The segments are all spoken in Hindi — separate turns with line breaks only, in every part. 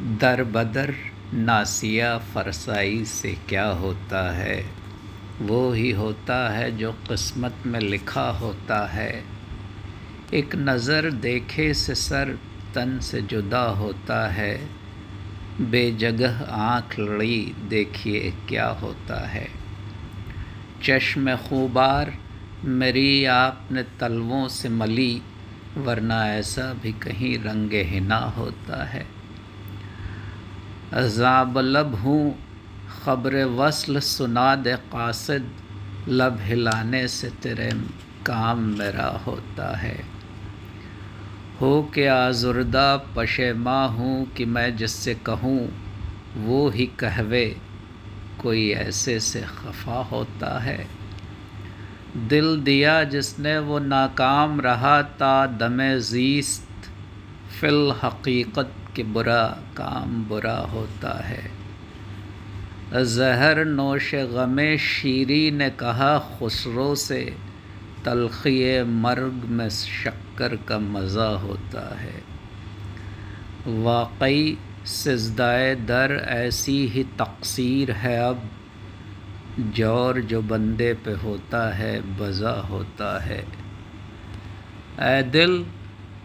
दर बदर नासिया फरसाई से क्या होता है? वो ही होता है जो किस्मत में लिखा होता है। एक नज़र देखे से सर तन से जुदा होता है। बेजगह आँख लड़ी देखिए क्या होता है। चश्म खूबार मेरी आपने तलवों से मली, वरना ऐसा भी कहीं रंग हिना होता है। अजाब हूँ ख़बर वसल सुना दे कासिद, लब हिलाने से तेरे काम मेरा होता है। हो के आजुर्दा पशेमा हूँ कि मैं जिससे कहूँ, वो ही कहवे, कोई ऐसे से खफा होता है। दिल दिया जिसने वो नाकाम रहा, ता दम ज़ीस्त, फ़िल हकीकत कि बुरा काम बुरा होता है। जहर नोश गम शीरी ने कहा, खुसरो से तलखी मर्ग में शक्कर का मज़ा होता है। वाकई सजदाए दर ऐसी ही तकसीर है अब, जौर जो बंदे पे होता है, बज़ा होता है। ए दिल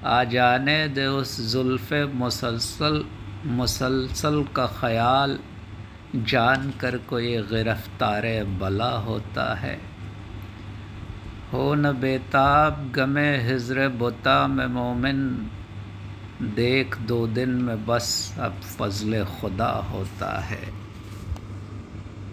आ जाने दे उस जुल्फ़ मुसलसल मुसलसल का ख़याल जान कर कोई गिरफ़्तार बला होता है। हो न बेताब गमे हिजर बुता में मोमिन, देख दो दिन में बस अब फजल खुदा होता है।